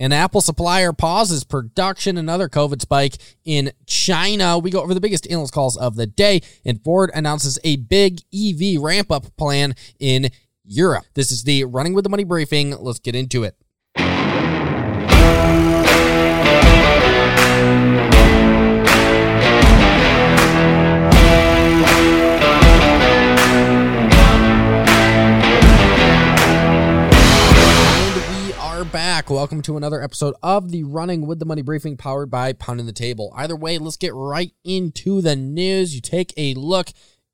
An Apple supplier pauses production, another COVID spike in China. We go over the biggest analyst calls of the day, and Ford announces a big EV ramp up plan in Europe. This is the Running with the Money briefing. Let's get into it. Welcome to another episode of the Running with the Money briefing powered by Pounding the Table. Either way, let's get right into the news. You take a look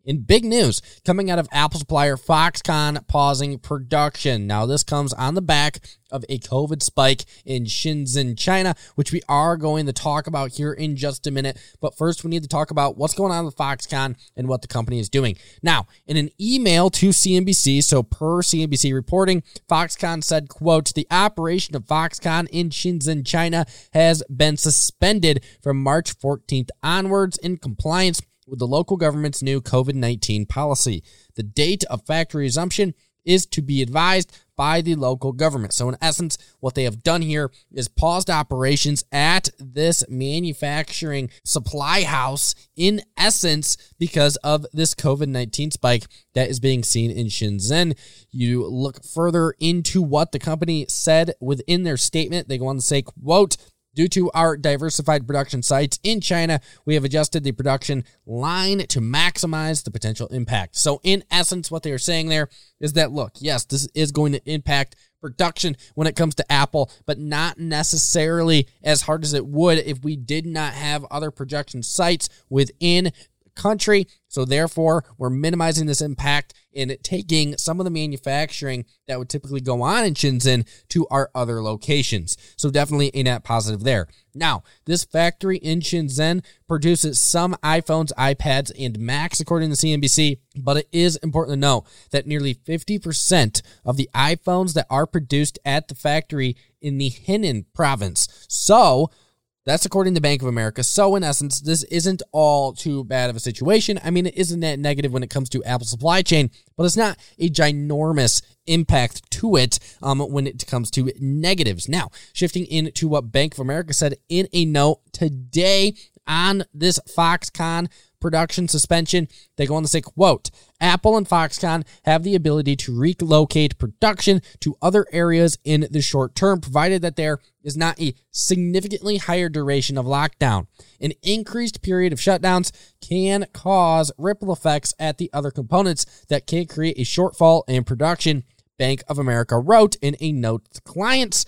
in big news coming out of Apple supplier Foxconn pausing production. Now, this comes on the back of a COVID spike in Shenzhen, China, which we are going to talk about here in just a minute. But first, we need to talk about what's going on with Foxconn and what the company is doing. Now, in an email to CNBC, so per CNBC reporting, Foxconn said, quote, the operation of Foxconn in Shenzhen, China has been suspended from March 14th onwards in compliance with the local government's new COVID 19 policy. The date of factory resumption is to be advised by the local government. So, in essence, what they have done here is paused operations at this manufacturing supply house, in essence, because of this COVID 19 spike that is being seen in Shenzhen. You look further into what the company said within their statement. They go on to say, quote, Due to our diversified production sites in China, we have adjusted the production line to maximize the potential impact. So, in essence, what they are saying there is that look, yes, this is going to impact production when it comes to Apple, but not necessarily as hard as it would if we did not have other production sites within country. So therefore, we're minimizing this impact in taking some of the manufacturing that would typically go on in Shenzhen to our other locations. So definitely a net positive there. Now, this factory in Shenzhen produces some iPhones, iPads, and Macs, according to CNBC, but it is important to know that nearly 50% of the iPhones that are produced at the factory in the Henan province. So, that's according to Bank of America. So, in essence, this isn't all too bad of a situation. I mean, it isn't that negative when it comes to Apple supply chain, but it's not a ginormous impact to it um, when it comes to negatives. Now, shifting into what Bank of America said in a note today on this Foxconn production suspension. They go on to say, quote, Apple and Foxconn have the ability to relocate production to other areas in the short term, provided that there is not a significantly higher duration of lockdown. An increased period of shutdowns can cause ripple effects at the other components that can create a shortfall in production, Bank of America wrote in a note to clients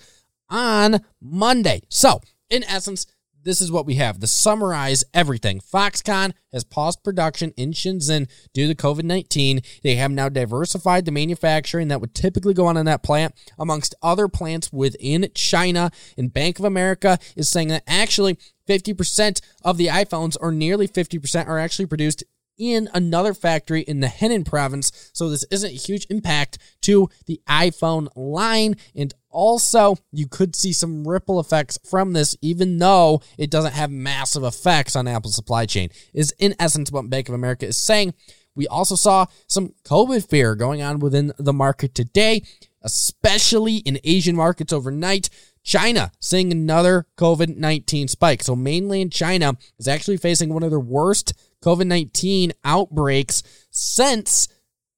on Monday. So, in essence, this is what we have. To summarize everything, Foxconn has paused production in Shenzhen due to COVID 19. They have now diversified the manufacturing that would typically go on in that plant amongst other plants within China. And Bank of America is saying that actually 50% of the iPhones, or nearly 50%, are actually produced in another factory in the Henan province. So this isn't a huge impact to the iPhone line. And also, you could see some ripple effects from this, even though it doesn't have massive effects on Apple's supply chain, is in essence what Bank of America is saying. We also saw some COVID fear going on within the market today, especially in Asian markets overnight. China seeing another COVID 19 spike. So, mainland China is actually facing one of their worst COVID 19 outbreaks since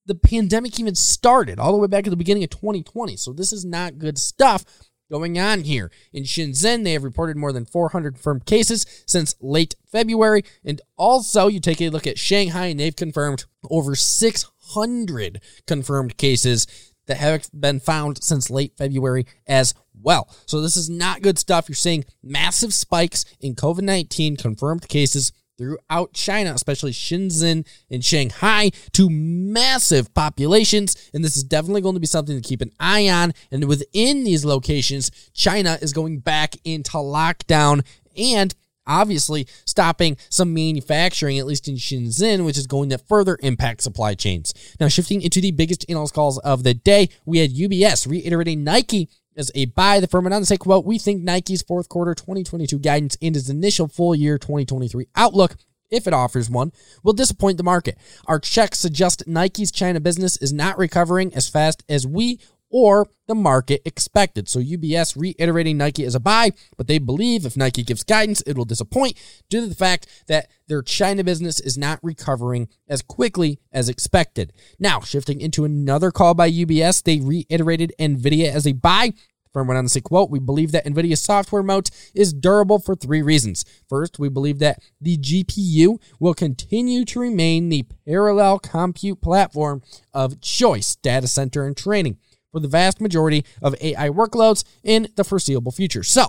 the pandemic even started, all the way back at the beginning of 2020. So, this is not good stuff going on here. In Shenzhen, they have reported more than 400 confirmed cases since late February. And also, you take a look at Shanghai, and they've confirmed over 600 confirmed cases that have been found since late February as well. So, this is not good stuff. You're seeing massive spikes in COVID 19 confirmed cases throughout China, especially Shenzhen and Shanghai, to massive populations. And this is definitely going to be something to keep an eye on. And within these locations, China is going back into lockdown and obviously stopping some manufacturing, at least in Shenzhen, which is going to further impact supply chains. Now, shifting into the biggest analyst calls of the day, we had UBS reiterating Nike as a buy. The firm to say, quote, we think Nike's fourth quarter 2022 guidance and its initial full year 2023 outlook if it offers one, will disappoint the market. Our checks suggest Nike's China business is not recovering as fast as we or the market expected. So UBS reiterating Nike as a buy, but they believe if Nike gives guidance, it will disappoint due to the fact that their China business is not recovering as quickly as expected. Now, shifting into another call by UBS, they reiterated Nvidia as a buy, Firm went on to say, quote, we believe that NVIDIA's software moat is durable for three reasons. First, we believe that the GPU will continue to remain the parallel compute platform of choice, data center and training for the vast majority of AI workloads in the foreseeable future. So,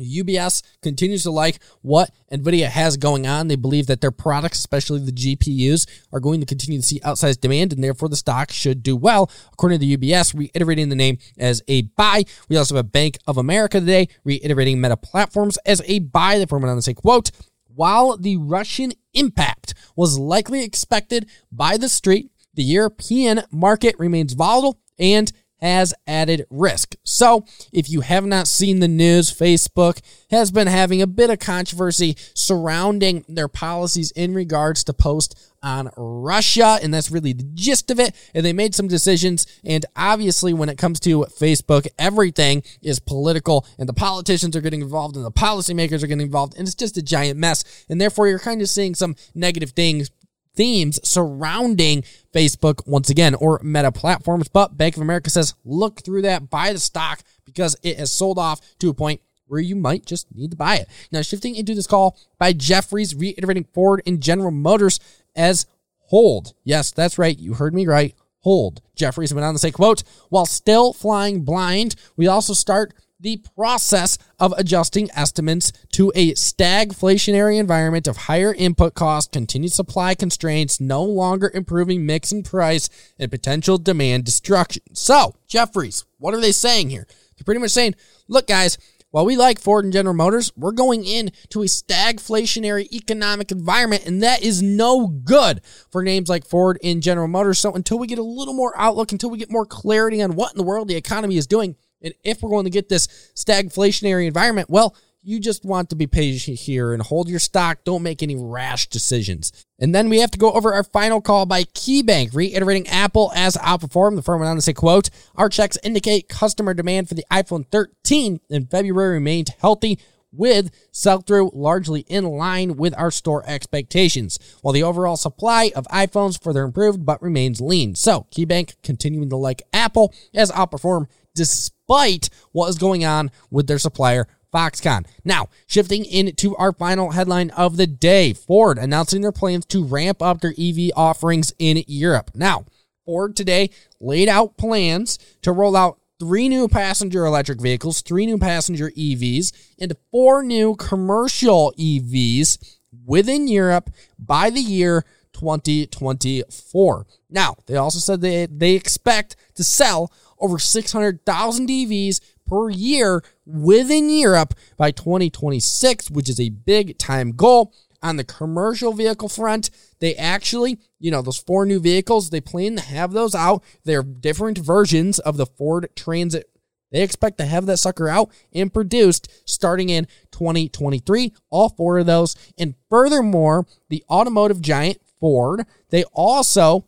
UBS continues to like what NVIDIA has going on. They believe that their products, especially the GPUs, are going to continue to see outsized demand and therefore the stock should do well. According to UBS, reiterating the name as a buy. We also have Bank of America today, reiterating Meta Platforms as a buy. The firm went on to say, quote, while the Russian impact was likely expected by the street, the European market remains volatile and has added risk. So, if you have not seen the news, Facebook has been having a bit of controversy surrounding their policies in regards to post on Russia, and that's really the gist of it. And they made some decisions, and obviously, when it comes to Facebook, everything is political, and the politicians are getting involved, and the policymakers are getting involved, and it's just a giant mess. And therefore, you're kind of seeing some negative things themes surrounding Facebook once again or meta platforms. But Bank of America says look through that, buy the stock because it has sold off to a point where you might just need to buy it. Now, shifting into this call by Jefferies, reiterating Ford and General Motors as hold. Yes, that's right. You heard me right. Hold. Jefferies went on to say, quote, while still flying blind, we also start the process of adjusting estimates to a stagflationary environment of higher input costs, continued supply constraints, no longer improving mix and price, and potential demand destruction. So, Jefferies, what are they saying here? They're pretty much saying, look, guys, while we like Ford and General Motors, we're going into a stagflationary economic environment, and that is no good for names like Ford and General Motors. So until we get a little more outlook, until we get more clarity on what in the world the economy is doing, and if we're going to get this stagflationary environment, well, you just want to be patient here and hold your stock. Don't make any rash decisions. And then we have to go over our final call by KeyBanc, reiterating Apple as outperformed. The firm went on to say, quote, our checks indicate customer demand for the iPhone 13 in February remained healthy with sell-through largely in line with our store expectations, while the overall supply of iPhones further improved but remains lean. So, KeyBanc continuing to like Apple as outperform despite what is going on with their supplier Foxconn. Now, shifting into our final headline of the day Ford announcing their plans to ramp up their EV offerings in Europe. Now, Ford today laid out plans to roll out three new passenger electric vehicles, three new passenger EVs, and four new commercial EVs within Europe by the year 2024. Now, they also said they, they expect to sell over 600,000 EVs per year within Europe by 2026, which is a big time goal. On the commercial vehicle front, they actually, you know, those four new vehicles, they plan to have those out. They're different versions of the Ford Transit. They expect to have that sucker out and produced starting in 2023, all four of those. And furthermore, the automotive giant Ford, they also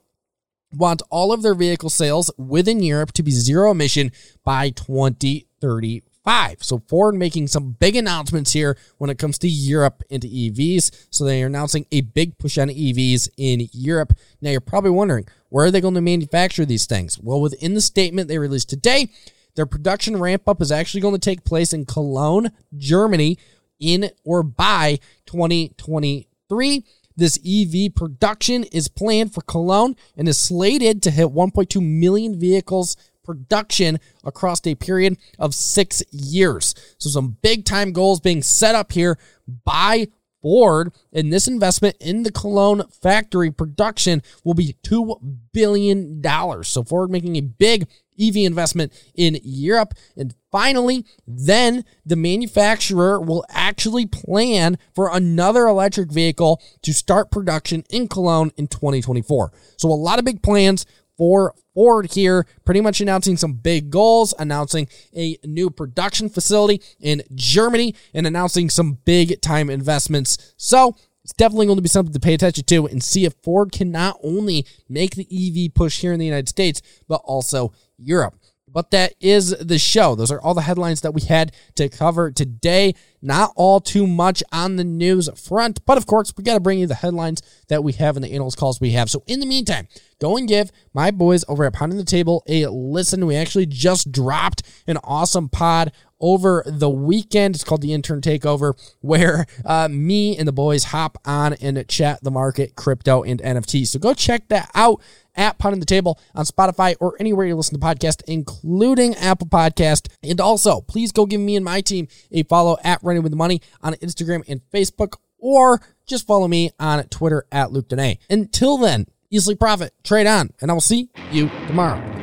want all of their vehicle sales within Europe to be zero emission by 2035. So Ford making some big announcements here when it comes to Europe into EVs. So they are announcing a big push on EVs in Europe. Now you're probably wondering, where are they going to manufacture these things? Well, within the statement they released today, their production ramp up is actually going to take place in Cologne, Germany in or by 2023. This EV production is planned for Cologne and is slated to hit 1.2 million vehicles production across a period of six years. So, some big time goals being set up here by Ford. And this investment in the Cologne factory production will be $2 billion. So, Ford making a big EV investment in Europe. And finally, then the manufacturer will actually plan for another electric vehicle to start production in Cologne in 2024. So, a lot of big plans for Ford here, pretty much announcing some big goals, announcing a new production facility in Germany, and announcing some big time investments. So, it's definitely going to be something to pay attention to and see if Ford can not only make the EV push here in the United States, but also Europe. But that is the show. Those are all the headlines that we had to cover today. Not all too much on the news front, but of course, we got to bring you the headlines that we have and the analyst calls we have. So in the meantime, go and give my boys over at Pounding the Table a listen. We actually just dropped an awesome pod over the weekend. It's called the Intern Takeover, where uh, me and the boys hop on and chat the market, crypto, and NFT. So go check that out at Pounding the Table on Spotify or anywhere you listen to podcasts, including Apple Podcast. And also, please go give me and my team a follow at Running with the Money on Instagram and Facebook, or just follow me on Twitter at Luke Dene. Until then, easily profit, trade on, and I will see you tomorrow.